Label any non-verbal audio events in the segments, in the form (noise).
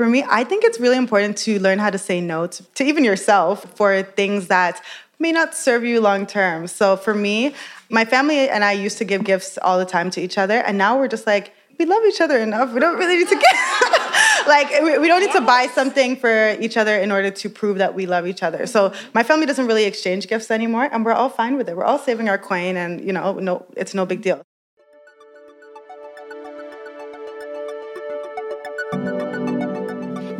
for me, I think it's really important to learn how to say no to, to even yourself for things that may not serve you long term. So for me, my family and I used to give gifts all the time to each other, and now we're just like, we love each other enough. We don't really need to get (laughs) like we don't need to buy something for each other in order to prove that we love each other. So my family doesn't really exchange gifts anymore, and we're all fine with it. We're all saving our coin, and you know, no, it's no big deal.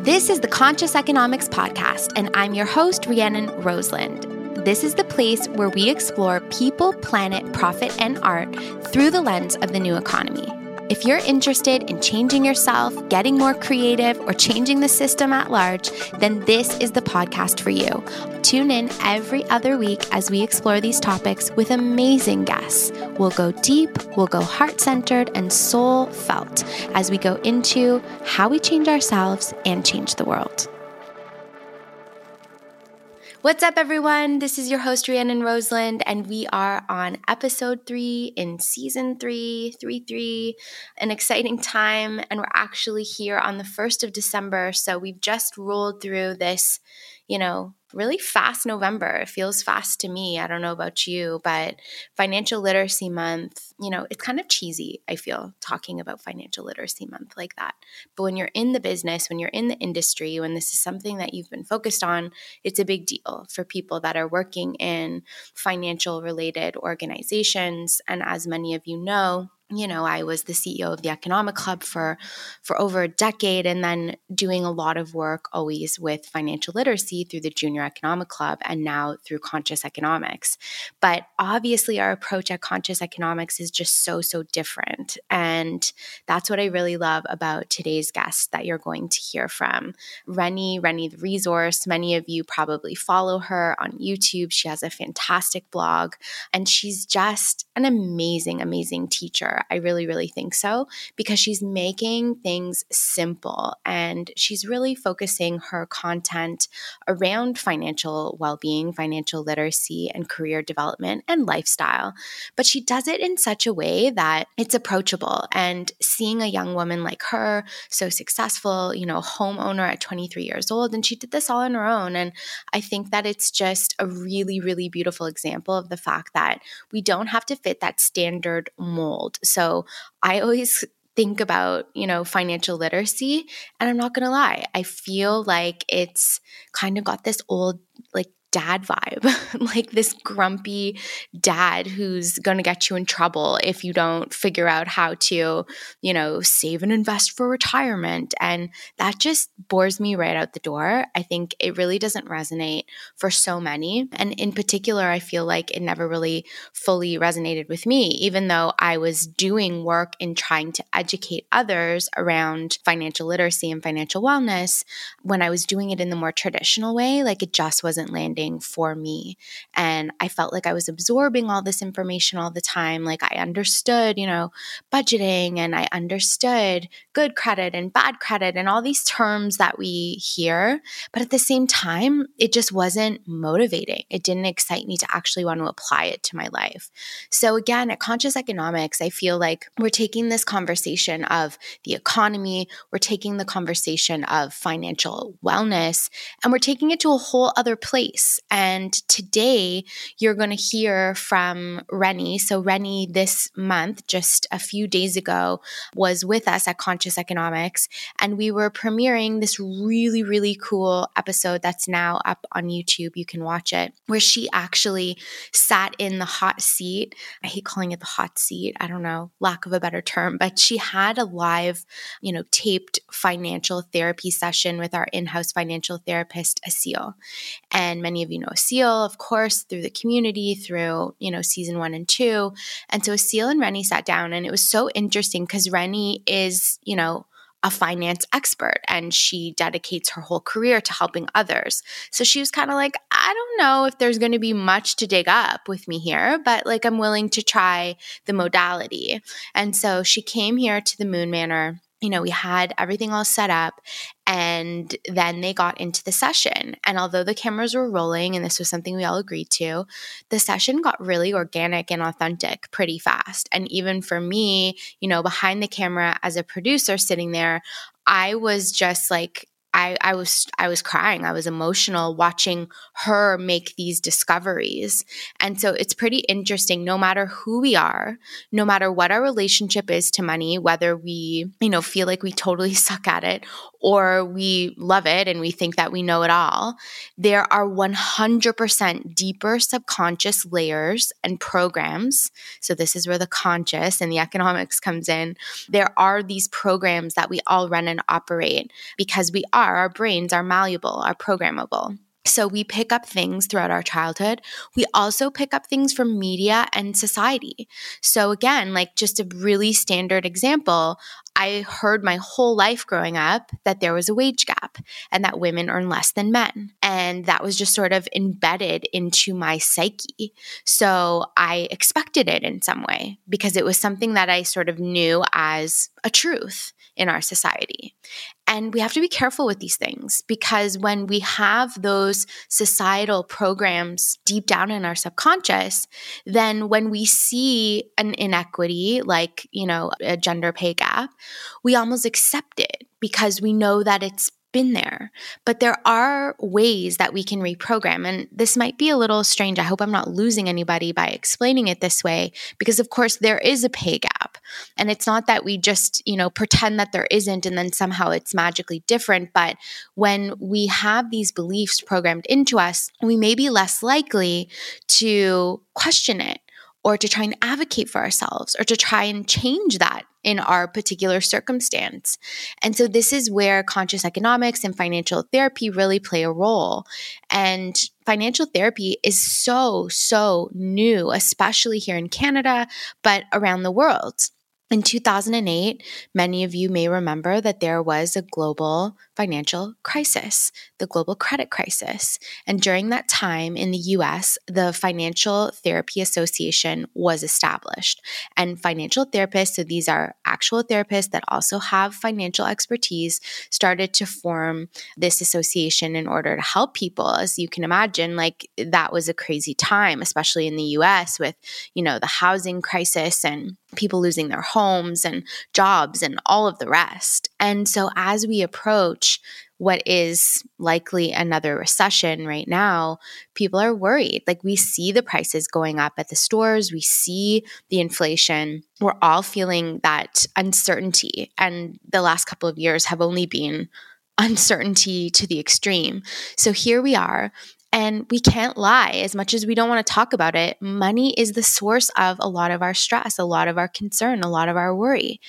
This is the Conscious Economics Podcast, and I'm your host, Rhiannon Rosalind. This is the place where we explore people, planet, profit, and art through the lens of the new economy. If you're interested in changing yourself, getting more creative, or changing the system at large, then this is the podcast for you. Tune in every other week as we explore these topics with amazing guests. We'll go deep, we'll go heart centered and soul felt as we go into how we change ourselves and change the world. What's up, everyone? This is your host, Rhiannon Rosalind, and we are on episode three in season three, three, three, an exciting time. And we're actually here on the 1st of December. So we've just rolled through this, you know, really fast November. It feels fast to me. I don't know about you, but financial literacy month, you know, it's kind of cheesy, I feel, talking about financial literacy month like that. But when you're in the business, when you're in the industry, when this is something that you've been focused on, it's a big deal for people that are working in financial related organizations. And as many of you know, you know i was the ceo of the economic club for for over a decade and then doing a lot of work always with financial literacy through the junior economic club and now through conscious economics. But obviously our approach at conscious economics is just so so different and that's what i really love about today's guest that you're going to hear from. Reni reni the resource many of you probably follow her on youtube. She has a fantastic blog and she's just an amazing amazing teacher I really, really think so because she's making things simple and she's really focusing her content around financial well being, financial literacy, and career development and lifestyle. But she does it in such a way that it's approachable. And seeing a young woman like her, so successful, you know, homeowner at 23 years old, and she did this all on her own. And I think that it's just a really, really beautiful example of the fact that we don't have to fit that standard mold. So I always think about, you know, financial literacy. And I'm not going to lie, I feel like it's kind of got this old, dad vibe, (laughs) like this grumpy dad who's going to get you in trouble if you don't figure out how to, you know, save and invest for retirement. And that just bores me right out the door. I think it really doesn't resonate for so many. And in particular, I feel like it never really fully resonated with me, even though I was doing work in trying to educate others around financial literacy and financial wellness. When I was doing it in the more traditional way, like it just wasn't landing for me. And I felt like I was absorbing all this information all the time. Like I understood, you know, budgeting and I understood good credit and bad credit and all these terms that we hear. But at the same time, it just wasn't motivating. It didn't excite me to actually want to apply it to my life. So again, at Conscious Economics, I feel like we're taking this conversation of the economy, we're taking the conversation of financial wellness, and we're taking it to a whole other place and today you're going to hear from Reni. So, Reni, this month, just a few days ago, was with us at Conscious Economics, and we were premiering this really, really cool episode that's now up on YouTube. You can watch it, where she actually sat in the hot seat. I hate calling it the hot seat. I don't know, lack of a better term, but she had a live, you know, taped financial therapy session with our in house financial therapist, Asil. And many of you know Seal, of course, through the community, through, you know, season one and two. And so Seal and Reni sat down and it was so interesting because Reni is, you know, a finance expert and she dedicates her whole career to helping others. So she was kind of like, I don't know if there's going to be much to dig up with me here, but like I'm willing to try the modality. And so she came here to the Moon Manor you know, we had everything all set up and then they got into the session. And although the cameras were rolling and this was something we all agreed to, the session got really organic and authentic pretty fast. And even for me, you know, behind the camera as a producer sitting there, I was just like I, I was I was crying. I was emotional watching her make these discoveries. And so it's pretty interesting no matter who we are, no matter what our relationship is to money, whether we, you know, feel like we totally (laughs) suck at it or we love it and we think that we know it all, there are 100% deeper subconscious layers and programs. So this is where the conscious and the economics comes in. There are these programs that we all run and operate because we our brains are malleable, are programmable. So we pick up things throughout our childhood. We also pick up things from media and society. So again, like just a really standard example, I heard my whole life growing up that there was a wage gap and that women earn less than men. And that was just sort of embedded into my psyche. So I expected it in some way because it was something that I sort of knew as a truth in our society. And we have to be careful with these things because when we have those societal programs deep down in our subconscious, then when we see an inequity like, you know, a gender pay gap, we almost accept it because we know that it's been there. But there are ways that we can reprogram. And this might be a little strange. I hope I'm not losing anybody by explaining it this way, because of course there is a pay gap. And it's not that we just, you know, pretend that there isn't and then somehow it's magically different. But when we have these beliefs programmed into us, we may be less likely to question it or to try and advocate for ourselves or to try and change that in our particular circumstance. And so, this is where conscious economics and financial therapy really play a role. And financial therapy is so, so new, especially here in Canada, but around the world. In 2008, many of you may remember that there was a global financial crisis, the global credit crisis. And during that time in the US, the Financial Therapy Association was established. And financial therapists, so these are actual therapists that also have financial expertise, started to form this association in order to help people. As you can imagine, like that was a crazy time, especially in the US with, you know, the housing crisis and people losing their homes and jobs and all of the rest. And so, as we approach what is likely another recession right now, people are worried. Like, we see the prices going up at the stores, we see the inflation. We're all feeling that uncertainty. And the last couple of years have only been (laughs) uncertainty to the extreme. So here we are and we can't lie as much as we don't want to talk about it. Money is the source of a lot of our stress, a lot of our concern, a lot of our worry.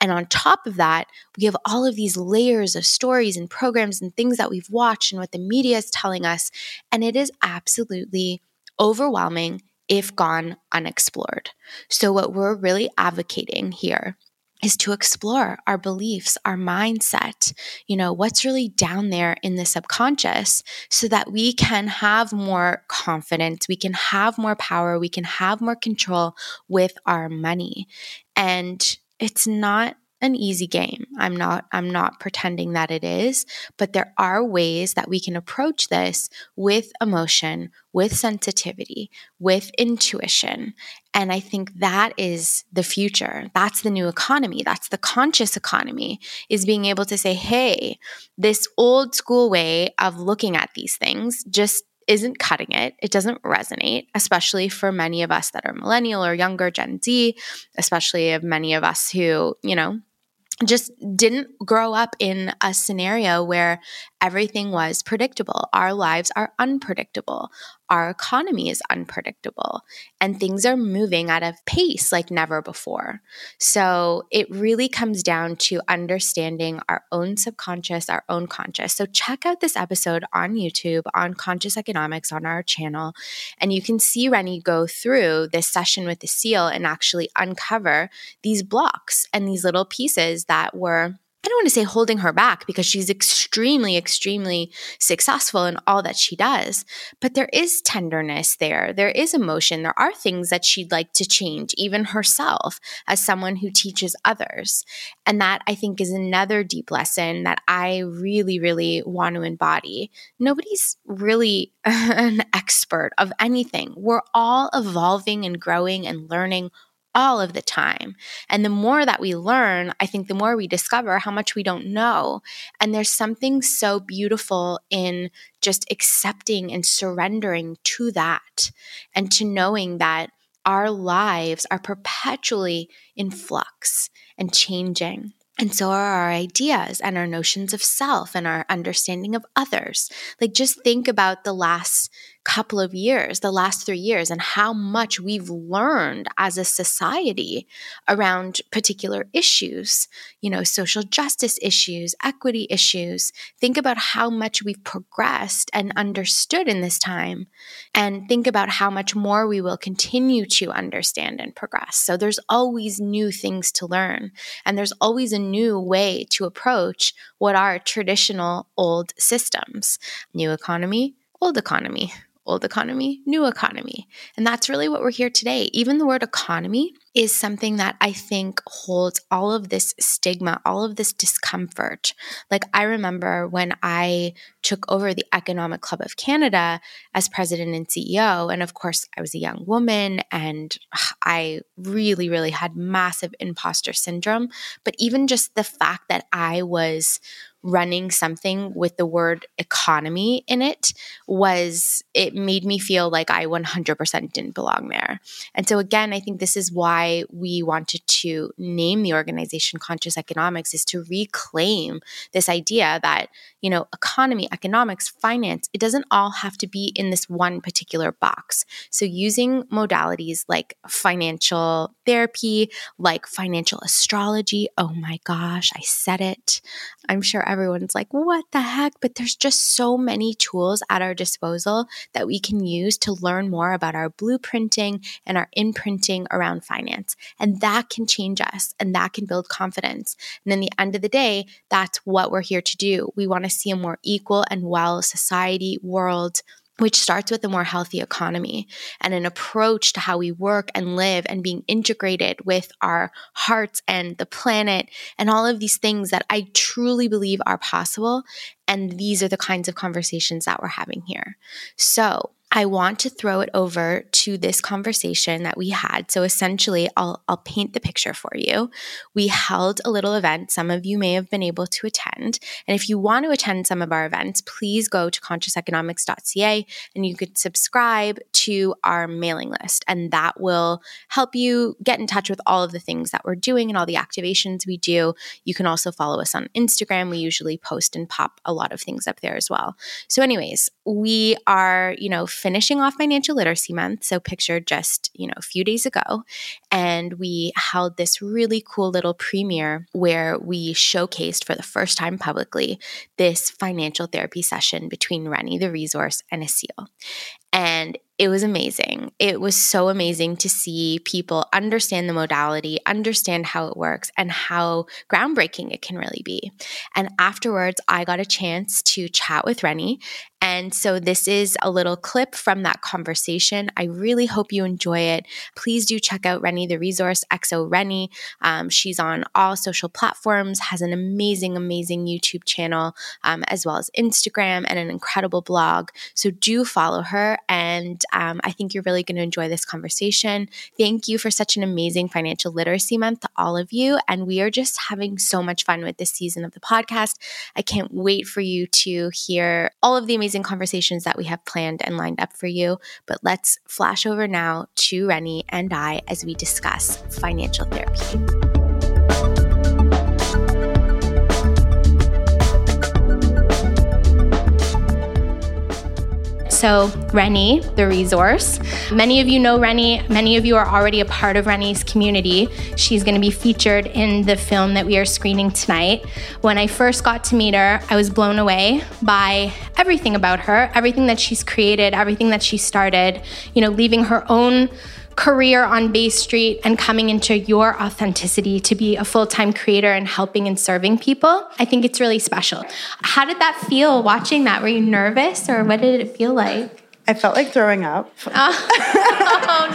And on top of that, we have all of these layers of stories and programs and things that we've watched and what the media is telling us. And it is absolutely overwhelming if gone unexplored. So, what we're really advocating here is to explore our beliefs, our mindset, you know, what's really down there in the subconscious so that we can have more confidence, we can have more power, we can have more control with our money. And it's not an easy game. I'm not I'm not pretending that it is, but there are ways that we can approach this with emotion, with sensitivity, with intuition. And I think that is the future. That's the new economy. That's the conscious economy is being able to say, "Hey, this old school way of looking at these things just isn't cutting it. It doesn't resonate, especially for many of us that are millennial or younger, Gen Z, especially of many of us who, you know, just didn't grow up in a scenario where everything was predictable. Our lives are unpredictable. Our economy is unpredictable and things are moving at a pace like never before. So it really comes down to understanding our own subconscious, our own conscious. So check out this episode on YouTube on conscious economics on our channel, and you can see Reni go through this session with the seal and actually uncover these blocks and these little pieces that were I don't want to say holding her back because she's extremely, extremely successful in all that she does. But there is tenderness there. There is emotion. There are things that she'd like to change, even herself, as someone who teaches others. And that I think is another deep lesson that I really, really want to embody. Nobody's really (laughs) an expert of anything. We're all evolving and growing and learning all of the time. And the more that we learn, I think the more we discover how much we don't know. And there's something so beautiful in just accepting and surrendering to that and to knowing that our lives are perpetually in flux and changing. And so are our ideas and our notions of self and our understanding of others. Like, just think about the last couple of years, the last three years, and how much we've learned as a society around particular issues, you know, social justice issues, equity issues. Think about how much we've progressed and understood in this time, and think about how much more we will continue to understand and progress. So there's always new things to learn, and there's always a new way to approach what are traditional old systems. New economy, old economy old economy, new economy. And that's really what we're here today. Even the word economy is something that I think holds all of this stigma, all of this discomfort. Like, I remember when I took over the Economic Club of Canada as president and CEO. And of course, I was a young woman and ah, I really, really had massive imposter syndrome. But even just the fact that I was running something with the word economy in it was it made me feel like I 100% didn't belong there. And so again, I think this is why we wanted to name the organization Conscious Economics is to reclaim this idea that, you know, economy, economics, finance, it doesn't all have to be in this one particular box. So using modalities like financial therapy, like financial astrology, oh my gosh, I said it. I'm sure everyone's like, what the heck? But there's just so many tools at our disposal that we can use to learn more about our blueprinting and our imprinting around finance. And that can change us and that can build confidence. And in the end of the day, that's what we're here to do. We want to see a more equal and well society, world, which starts with a more healthy economy and an approach to how we work and live and being integrated with our hearts and the planet and all of these things that I truly believe are possible. And these are the kinds of conversations that we're having here. So, I want to throw it over to this conversation that we had. So essentially, I'll, I'll paint the picture for you. We held a little event. Some of you may have been able to attend. And if you want to attend some of our events, please go to consciouseconomics.ca and you could subscribe to our mailing list. And that will help you get in touch with all of the things that we're doing and all the activations we do. You can also follow us on Instagram. We usually post and pop a lot of things up there as well. So, anyways, we are, you know, finishing off Financial Literacy Month. So, picture just, you know, a few days ago. And we held this really cool little premiere where we showcased for the first time publicly this financial therapy session between Reni, the resource, and Asil. And it was amazing. It was so amazing to see people understand the modality, understand how it works, and how groundbreaking it can really be. And afterwards, I got a chance to chat with Reni. And so, this is a little clip from that conversation. I really hope you enjoy it. Please do check out Reni, the resource, XO Reni. Um, she's on all social platforms, has an amazing, amazing YouTube channel, um, as well as Instagram and an incredible blog. So, do follow her. And um, I think you're really going to enjoy this conversation. Thank you for such an amazing financial literacy month to all of you. And we are just having so much fun with this season of the podcast. I can't wait for you to hear all of the amazing conversations that we have planned and lined up for you. But let's flash over now to Reni and I as we discuss financial therapy. So, Reni, the resource. Many of you know Reni. Many of you are already a part of Reni's community. She's going to be featured in the film that we are screening tonight. When I first got to meet her, I was blown away by everything about her, everything that she's created, everything that she started, you know, leaving her own career on Bay Street and coming into your authenticity to be a full time creator and helping and serving people, I think it's really special. How did that feel watching that? Were you nervous or what did it feel like? I felt like throwing up. (laughs) Oh,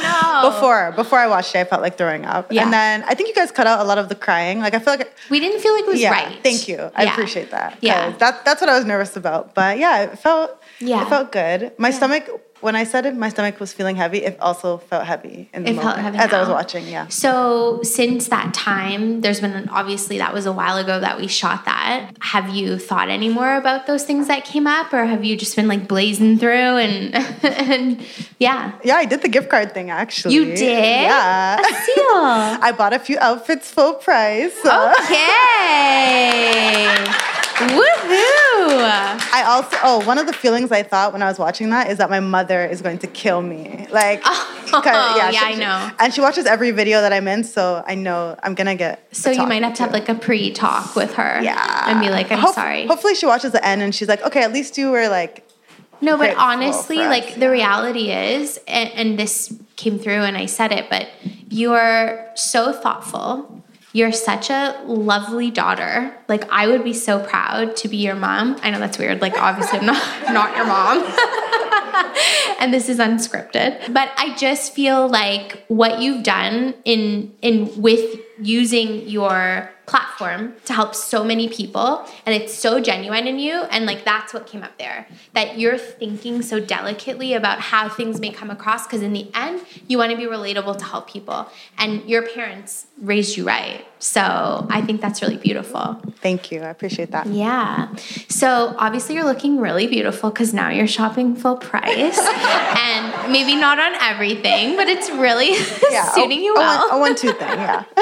no. before before I watched it, I felt like throwing up. Yeah. And then I think you guys cut out a lot of the crying. Like I feel like we didn't feel like it was yeah, right. Thank you. I yeah. appreciate that. Yeah. That that's what I was nervous about. But yeah, it felt yeah. it felt good. My yeah. stomach when I said it, my stomach was feeling heavy. It also felt heavy in the It moment as I was watching. Yeah. So, since that time, there's been obviously that was a while ago that we shot that. Have you thought any more about those things that came up, or have you just been like blazing through and (laughs) and yeah? Yeah, I did the gift card thing actually. You did? Yeah. A seal. (laughs) I bought a few outfits full price. Okay. (laughs) Woohoo! I also oh one of the feelings I thought when I was watching that is that my mother is going to kill me. Like, (laughs) Oh, yeah, she- I know. And she watches every video that I'm in, so I know I'm gonna get. So you might have to have like a pre-talk with her. yeah, And be like, I'm Hope- sorry. Hopefully, she watches the end and she's like, okay, at least you were like, No, but honestly, like the reality is, and, and this came through and I said it, but you're so thoughtful. You're such a lovely daughter. Like I would be so proud to be your mom. I know that's weird. Like obviously I'm not (laughs) not your mom. (laughs) and this is unscripted. But I just feel like what you've done in in with using your platform to help so many people and it's so genuine in you and like that's what came up there that you're thinking so delicately about how things may come across because in the end you want to be relatable to help people and your parents raised you right so i think that's really beautiful thank you, I appreciate that. yeah. So obviously you're looking really beautiful because now you're shopping full price. (laughs) and maybe not on everything, but it's really Yeah, (laughs) suiting a- you a well. Oh, one- A one-two thing, yeah. (laughs)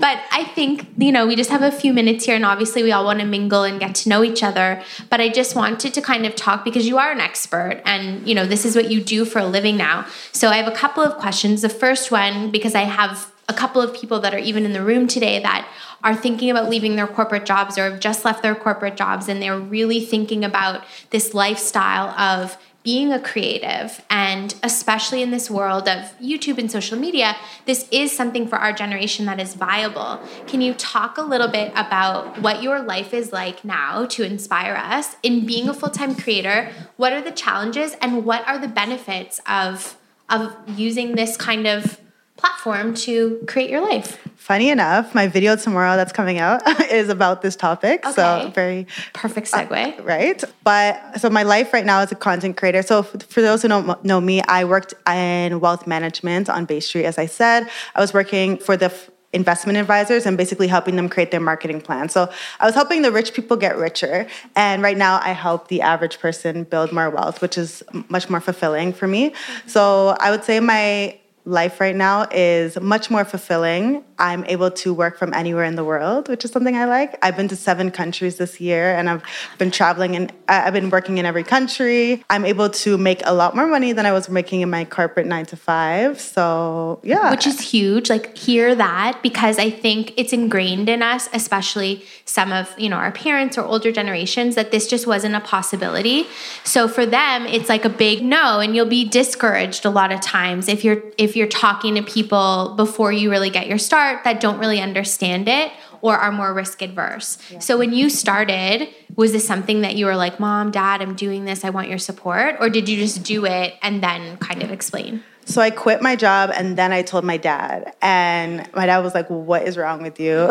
but I think, you know, we just have a few minutes here and obviously we all want to mingle and get to know each other. But I just wanted to kind of talk because you are an expert and, you know, this is what you do for a living now. So I have a couple of questions. The first one, because I have a couple of people that are even in the room today that are thinking about leaving their corporate jobs or have just left their corporate jobs and they're really thinking about this lifestyle of being a creative and especially in this world of YouTube and social media, this is something for our generation that is viable. Can you talk a little bit about what your life is like now to inspire us in being a full-time creator? What are the challenges and what are the benefits of of using this kind of platform to create your life? Funny enough, my video tomorrow that's coming out (laughs) is about this topic. So very Perfect uh, segue. right? But so my life right now is a content creator. So for those who don't know me, I worked in wealth management on Bay Street. As I said, I was working for the f- investment advisors and basically helping them create their marketing plan. So I was helping the rich people get richer, and right now I help the average person build more wealth, which is much more fulfilling for me. So I would say my life right now is much more fulfilling. I'm able to work from anywhere in the world, which is something I like. I've been to seven countries this year and I've been traveling and I've been working in every country. I'm able to make a lot more money than I was making in my corporate nine to five. So, yeah. which is huge like hear that because i think it's ingrained in us especially some of you know our parents or older generations that this just wasn't a possibility so for them it's like a big no and you'll be discouraged a lot of times if you're if you're talking to people before you really get your start that don't really understand it or are more risk adverse. So when you started, was this something that you were like, "Mom, Dad, I'm doing this. I want your support," or did you just do it and then kind of explain? So I quit my job and then I told my dad, and my dad was like, "What is wrong with you?"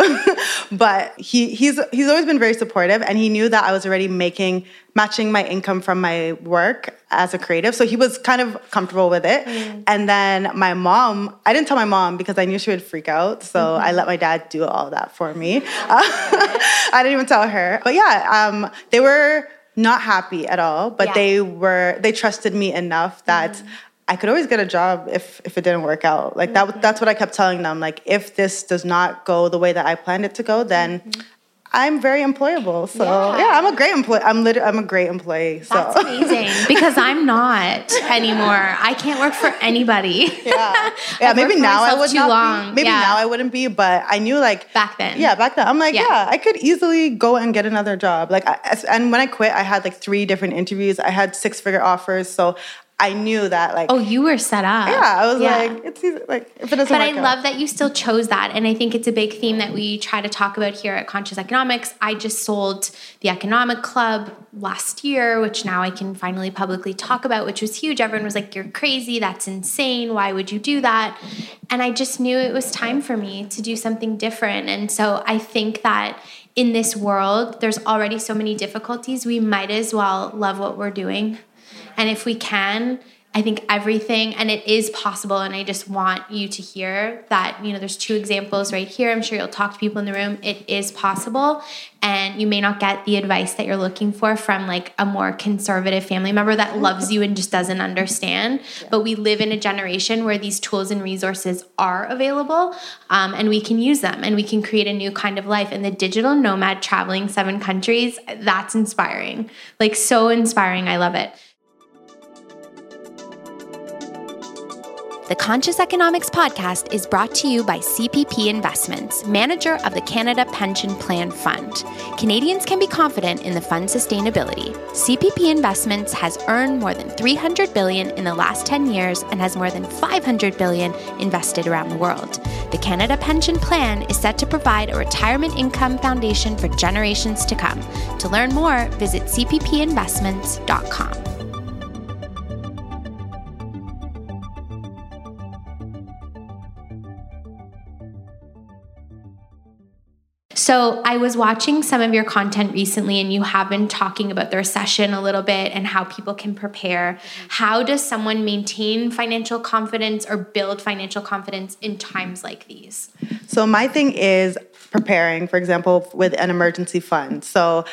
(laughs) but he he's he's always been very supportive, and he knew that I was already making matching my income from my work as a creative, so he was kind of comfortable with it. Mm. And then my mom, I didn't tell my mom because I knew she would freak out, so mm-hmm. I let my dad do all that for me. (laughs) I didn't even tell her, but yeah, um, they were not happy at all, but Yeah. they were they trusted me enough that. Mm. I could always get a job if if it didn't work out. Like that mm-hmm. that's what I kept telling them. Like if this does not go the way that I planned it to go, then mm-hmm. I'm very employable. So Yeah. yeah, I'm a great employee. I'm literally I'm a great employee. So That's amazing (laughs) because I'm not anymore. I can't work for anybody. yeah, (laughs) yeah. Maybe now I would too not long. be. Maybe Yeah. now I wouldn't be, but I knew like Back then. Yeah, back then I'm like, Yeah. yeah, I could easily go and get another job. Like, I, and when I quit, I had like three different interviews. I had six figure offers, so I knew that like. Oh, you were set up. yeah, I was Yeah. like, it's easy. Like, if it doesn't But I out. love that you still chose that. And I think it's a big theme that we try to talk about here at Conscious Economics. I just sold the Economic Club last year, which now I can finally publicly talk about, which was huge. Everyone was like, You're crazy. That's insane. Why would you do that? And I just knew it was time for me to do something different. And so I think that in this world, there's already so many difficulties. We might as well love what we're doing. And if we can, I think everything, and it is possible. And I just want you to hear that, you know, there's two examples right here. I'm sure you'll talk to people in the room. It is possible. And you may not get the advice that you're looking for from like a more conservative family member that loves you and just doesn't understand. Yeah. But we live in a generation where these tools and resources are available um, and we can use them and we can create a new kind of life. And the digital nomad traveling seven countries, that's inspiring. Like, so inspiring. I love it. The Conscious Economics podcast is brought to you by CPP Investments, manager of the Canada Pension Plan Fund. Canadians can be confident in the fund's sustainability. CPP Investments has earned more than 300 billion in the last 10 years and has more than 500 billion invested around the world. The Canada Pension Plan is set to provide a retirement income foundation for generations to come. To learn more, visit cppinvestments.com. So, I was watching some of your content recently, and you have been talking about the recession a little bit and how people can prepare. How does someone maintain financial confidence or build financial confidence in times like these? So, my thing is preparing, for example, with an emergency fund. So,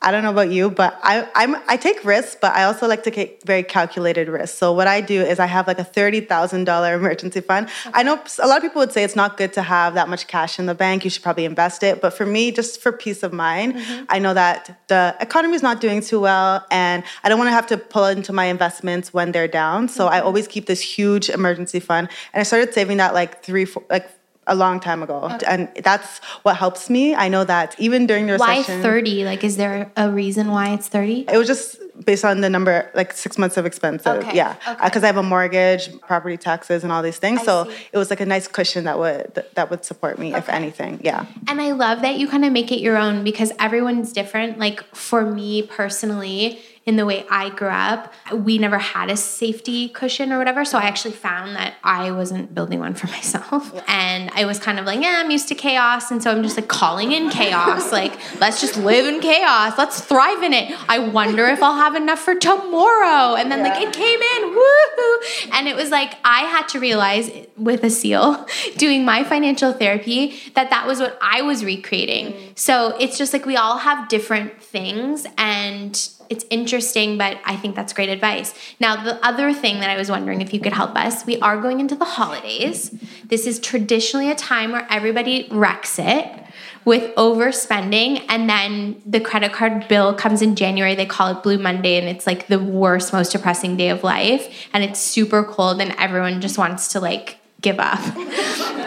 I don't know about you, but I I'm, I take risks, but I also like to take very calculated risks. So what I do is I have like a thirty thousand dollar (laughs) emergency fund. I know a lot of people would say it's not good to have that much cash in the bank. You should probably invest it. But for me, just for peace of mind, mm-hmm. I know that the economy is not doing too well, and I don't want to have to pull into my investments when they're down. So mm-hmm. I always keep this huge emergency fund, and I started saving that like three, four, like a long time ago. Okay. And that's what helps me. I know that even during the recession. Why 30? Like, is there a reason why it's 30? It was just based on the number, like six months of expenses. Okay. Yeah. Because okay. I have a mortgage, property taxes, and all these things. I so see. it was like a nice cushion that would that would support me, if anything. Yeah. And I love that you kind of make it your own because everyone's different. Like for me personally, in the way I grew up, we never had a safety cushion or whatever. So I actually found that I wasn't building one for (laughs) myself. And I was kind of like, yeah, I'm used to chaos. And so I'm just like calling in chaos. (laughs) like, let's just live in chaos. Let's thrive in it. I wonder if I'll have enough for tomorrow. And then, yeah. like, it came in, woohoo. And it was like, I had to realize with a seal (laughs) doing my financial therapy that that was what I was recreating. Mm. So it's just like we all have different things. And it's interesting, but I think that's great advice. Now, the other thing that I was wondering if you could help us, we are going into the holidays. This is traditionally a time where everybody wrecks it with overspending and then the credit card bill comes in January they call it blue monday and it's like the worst most depressing day of life and it's super cold and everyone just wants to like give up.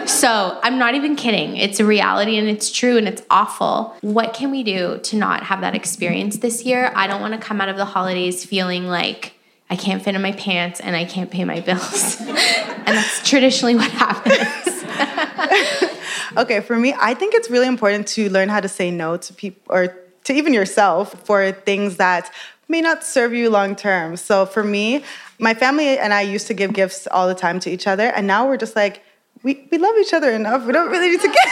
so I'm not even kidding. It's a reality and it's true and it's awful. What can we do to not have that experience this year? I don't want to come out of the holidays feeling like I can't fit in my pants and I can't pay my bills. (laughs) and that's traditionally what happens. (laughs) okay, for me, I think it's really important to learn how to say no to people or to even yourself for things that may not serve you long term. So for me, my family and I used to give gifts all the time to each other, and now we're just like, we, we love each other enough. We don't really need to get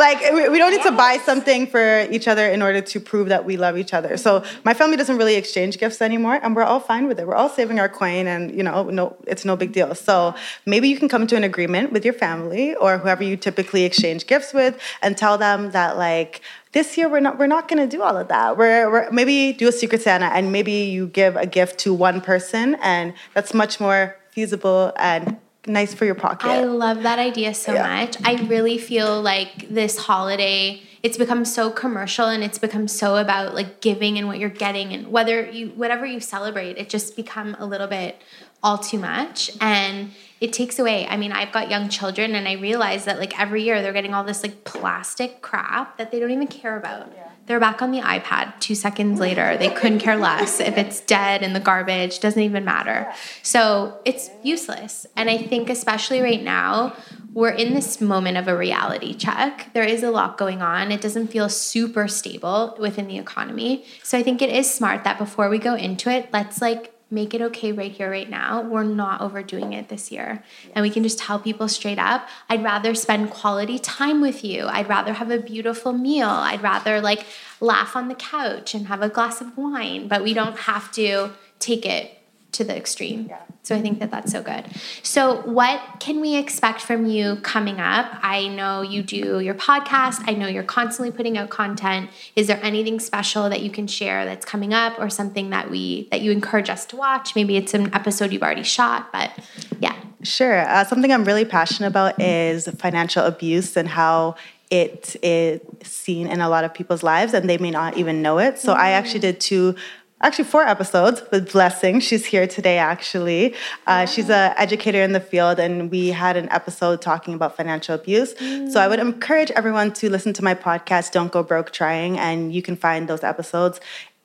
like we, don't need to buy something for each other in order to prove that we love each other. So my family doesn't really exchange gifts anymore, and we're all fine with it. We're all saving our coin, and you know, no, it's no big deal. So maybe you can come to an agreement with your family or whoever you typically exchange gifts with, and tell them that like this year we're not we're not going to do all of that. We're, we're maybe do a secret Santa and maybe you give a gift to one person and that's much more feasible and nice for your pocket. I love that idea so yeah. much. I really feel like this holiday it's become so commercial and it's become so about like giving and what you're getting and whether you whatever you celebrate it just become a little bit all too much and it takes away. I mean, I've got young children and I realize that like every year they're getting all this like plastic crap that they don't even care about. Yeah. They're back on the iPad 2 seconds later. They couldn't care less if it's dead in the garbage, doesn't even matter. So, it's useless. And I think especially right now, we're in this moment of a reality check. There is a lot going on. It doesn't feel super stable within the economy. So I think it is smart that before we go into it, let's like make it okay right here, right now. We're not overdoing it this year. And we can just tell people straight up I'd rather spend quality time with you. I'd rather have a beautiful meal. I'd rather like laugh on the couch and have a glass of wine, but we don't have to take it to the extreme. Yeah. So I think that that's so good. So what can we expect from you coming up? I know you do your podcast. I know you're constantly putting out content. Is there anything special that you can share that's coming up or something that we that you encourage us to watch? Maybe it's an episode you've already shot, but yeah. Sure. Uh, something I'm really passionate about is financial abuse and how it is seen in a lot of people's lives and they may not even know it. So mm-hmm. I actually did two actually four episodes with Blessing. She's here today, actually. Uh, she's an educator in the field, and we had an episode talking about financial abuse. Mm. So I would encourage everyone to listen to my podcast, Don't Go Broke Trying, and you can find those episodes.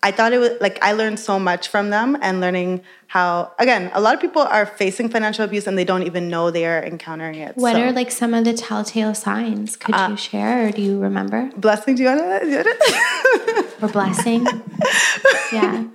I thought it was like I learned so much from them and learning how again a lot of people are facing financial abuse and they don't even know they are encountering it. What so. are like some of the telltale signs? Could uh, you share or do you remember? Blessing, do you want to? (laughs) or blessing? (laughs) yeah.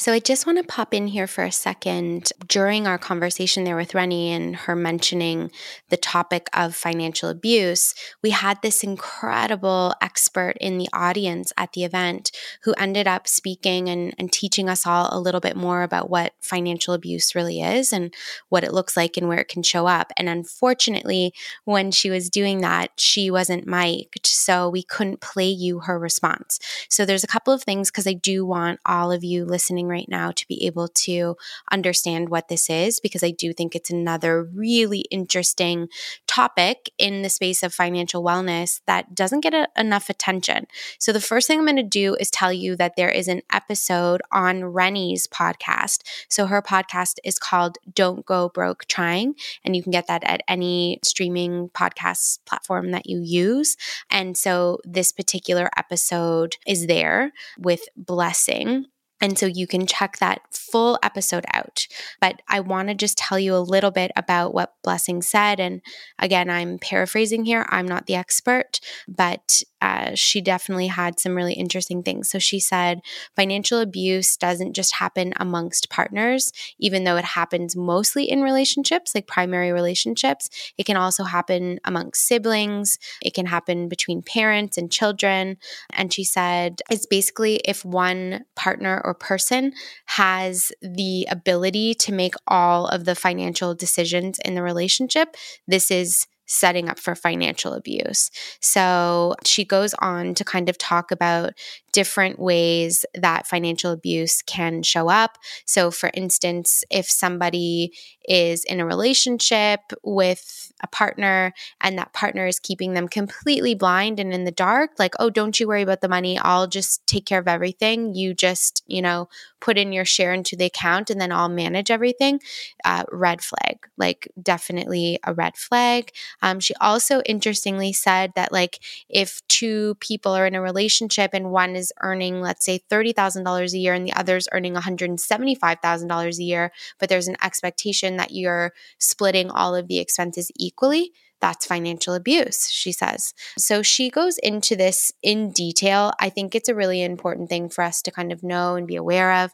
So I just want to pop in here for a second. During our conversation there with Reni and her mentioning the topic of financial abuse, we had this incredible expert in the audience at the event who ended up speaking and, and teaching us all a little bit more about what financial abuse really is and what it looks like and where it can show up. And unfortunately, when she was doing that, she wasn't mic'd, so we couldn't play you her response. So there's a couple of things because I do want all of you listening right now to be able to understand what this is, because I do think it's another really interesting topic in the space of financial wellness that doesn't get a, enough attention. So, the first thing I'm going to do is tell you that there is an episode on Reni's podcast. So, her podcast is called Don't Go Broke Trying, and you can get that at any streaming podcast platform that you use. And so, this particular episode is there with Blessing. And so you can check that full episode out. But I want to just tell you a little bit about what Blessing said. And again, I'm paraphrasing here. I'm not the expert, but uh, she definitely had some really interesting things. So she said financial abuse doesn't just happen amongst partners, even though it happens mostly in relationships, like primary relationships. It can also happen amongst siblings, it can happen between parents and children. And she said it's basically if one partner or person has the ability to make all of the financial decisions in the relationship, this is setting up for financial abuse. So she goes on to kind of talk about different ways that financial abuse can show up. So, for instance, if somebody is in a relationship with a partner and that partner is keeping them completely blind and in the dark, like, oh, don't you worry about the money. I'll just take care of everything. You just, you know, put in your share into the account and then I'll manage everything. Uh, red flag, like, definitely a red flag. Um, she also interestingly said that, like, if two people are in a relationship and one is earning, let's say, $30,000 a year and the other's earning $175,000 a year, but there's an expectation that you're splitting all of the expenses equally, that's financial abuse, she says. So she goes into this in detail. I think it's a really important thing for us to kind of know and be aware of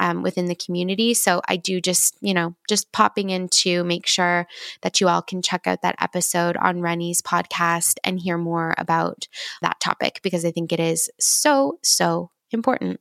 um, within the community. So I do just, you know, just popping in to make sure that you all can check out that episode on Reni's podcast and hear more about that topic because I think it is so, so important.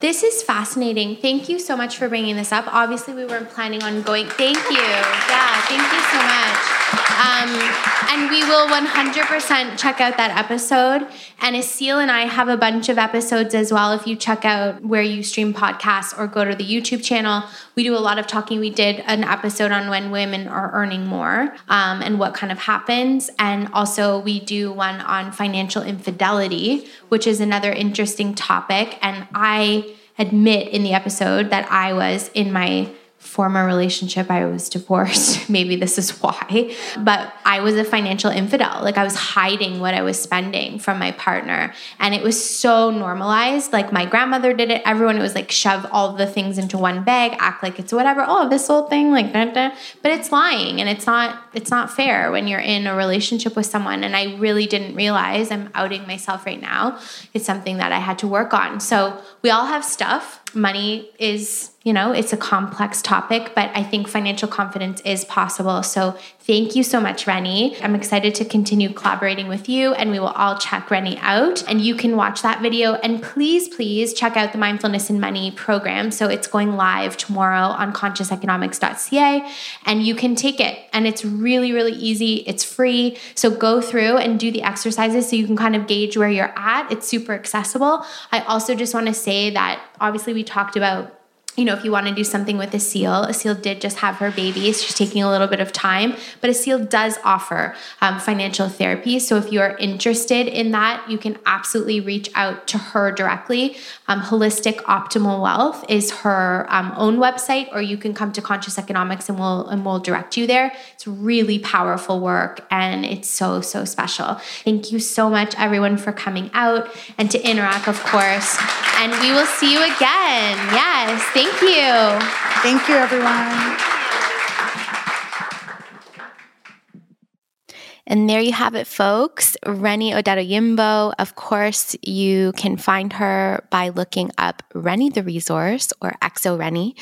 This is fascinating. Thank you so much for bringing this up. Obviously, we weren't planning on going. Thank you. Yeah, thank you so much. Um, and we will 100% check out that episode. And Asil and I have a bunch of episodes as well. If you check out where you stream podcasts or go to the YouTube channel, we do a lot of talking. We did an episode on when women are earning more um, and what kind of happens. And also, we do one on financial infidelity, which is another interesting topic. And I admit in the episode that I was in my former relationship, I was divorced. (laughs) Maybe this is why. But I was a financial infidel. Like I was hiding what I was spending from my partner. And it was so normalized. Like my grandmother did it. Everyone, it was like shove all the things into one bag, act like it's whatever. Oh, this whole thing, like. But it's lying and it's not it's not fair when you're in a relationship with someone. And I really didn't realize I'm outing myself right now. It's something that I had to work on. So we all have stuff money is you know, it's a complex topic, but I think financial confidence is possible. So thank you so much, Reni. I'm excited to continue collaborating with you, and we will all check Reni out. And you can watch that video. And please, please check out the Mindfulness and Money program. So it's going live tomorrow on consciouseconomics.ca, and you can take it. And it's really, really easy. It's free. So go through and do the exercises so you can kind of gauge where you're at. It's super accessible. I also just want to say that obviously we talked about you know, if you want to do something with a seal, a seal did just have her baby. She's taking a little bit of time, but a seal does offer um, financial therapy. So if you are interested in that, you can absolutely reach out to her directly. Um, Holistic Optimal Wealth is her um, own website, or you can come to Conscious Economics and we'll and we'll direct you there. It's really powerful work, and it's so so special. Thank you so much, everyone, for coming out and to interact, of course. And we will see you again. Yes. Thank Thank you. Thank you, everyone. And there you have it, folks. Reni Odetoyinbo. Of course, you can find her by looking up Reni the Resource or xoReni.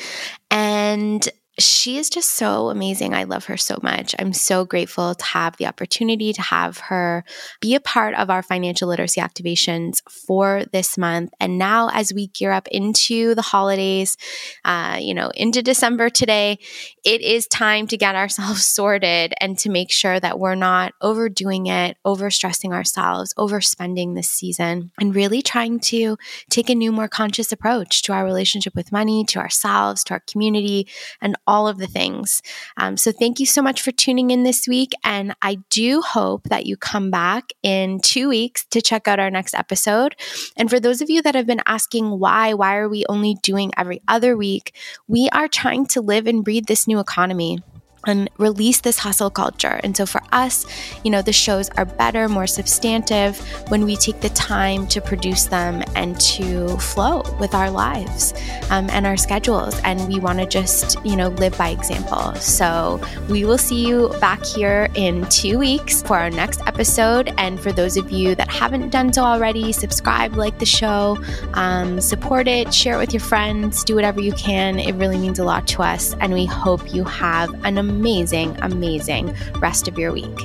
And she is just so amazing. I love her so much. I'm so grateful to have the opportunity to have her be a part of our financial literacy activations for this month. And now, as we gear up into the holidays, uh, you know, into December today, it is time to get (laughs) ourselves sorted and to make sure that we're not overdoing it, overstressing ourselves, overspending this season, and really trying to take a new, more conscious approach to our relationship with money, to ourselves, to our community, and all of the things. Um, so thank you so much for tuning in this week. And I do hope that you come back in two weeks to check out our next episode. And for those of you that have been asking why, why are we only doing every other week? We are trying to live and breathe this new economy and release this hustle culture. And so for us, you know, the shows are better, more substantive when we take the time to produce them and to flow with our lives um, and our schedules. And we want to just, you know, live by example. So we will see you back here in two weeks for our next episode. And for those of you that haven't done so already, subscribe, like the show, um, support it, share it with your friends, do whatever you can. It really means a lot to us. And we hope you have an amazing amazing, amazing rest of your week.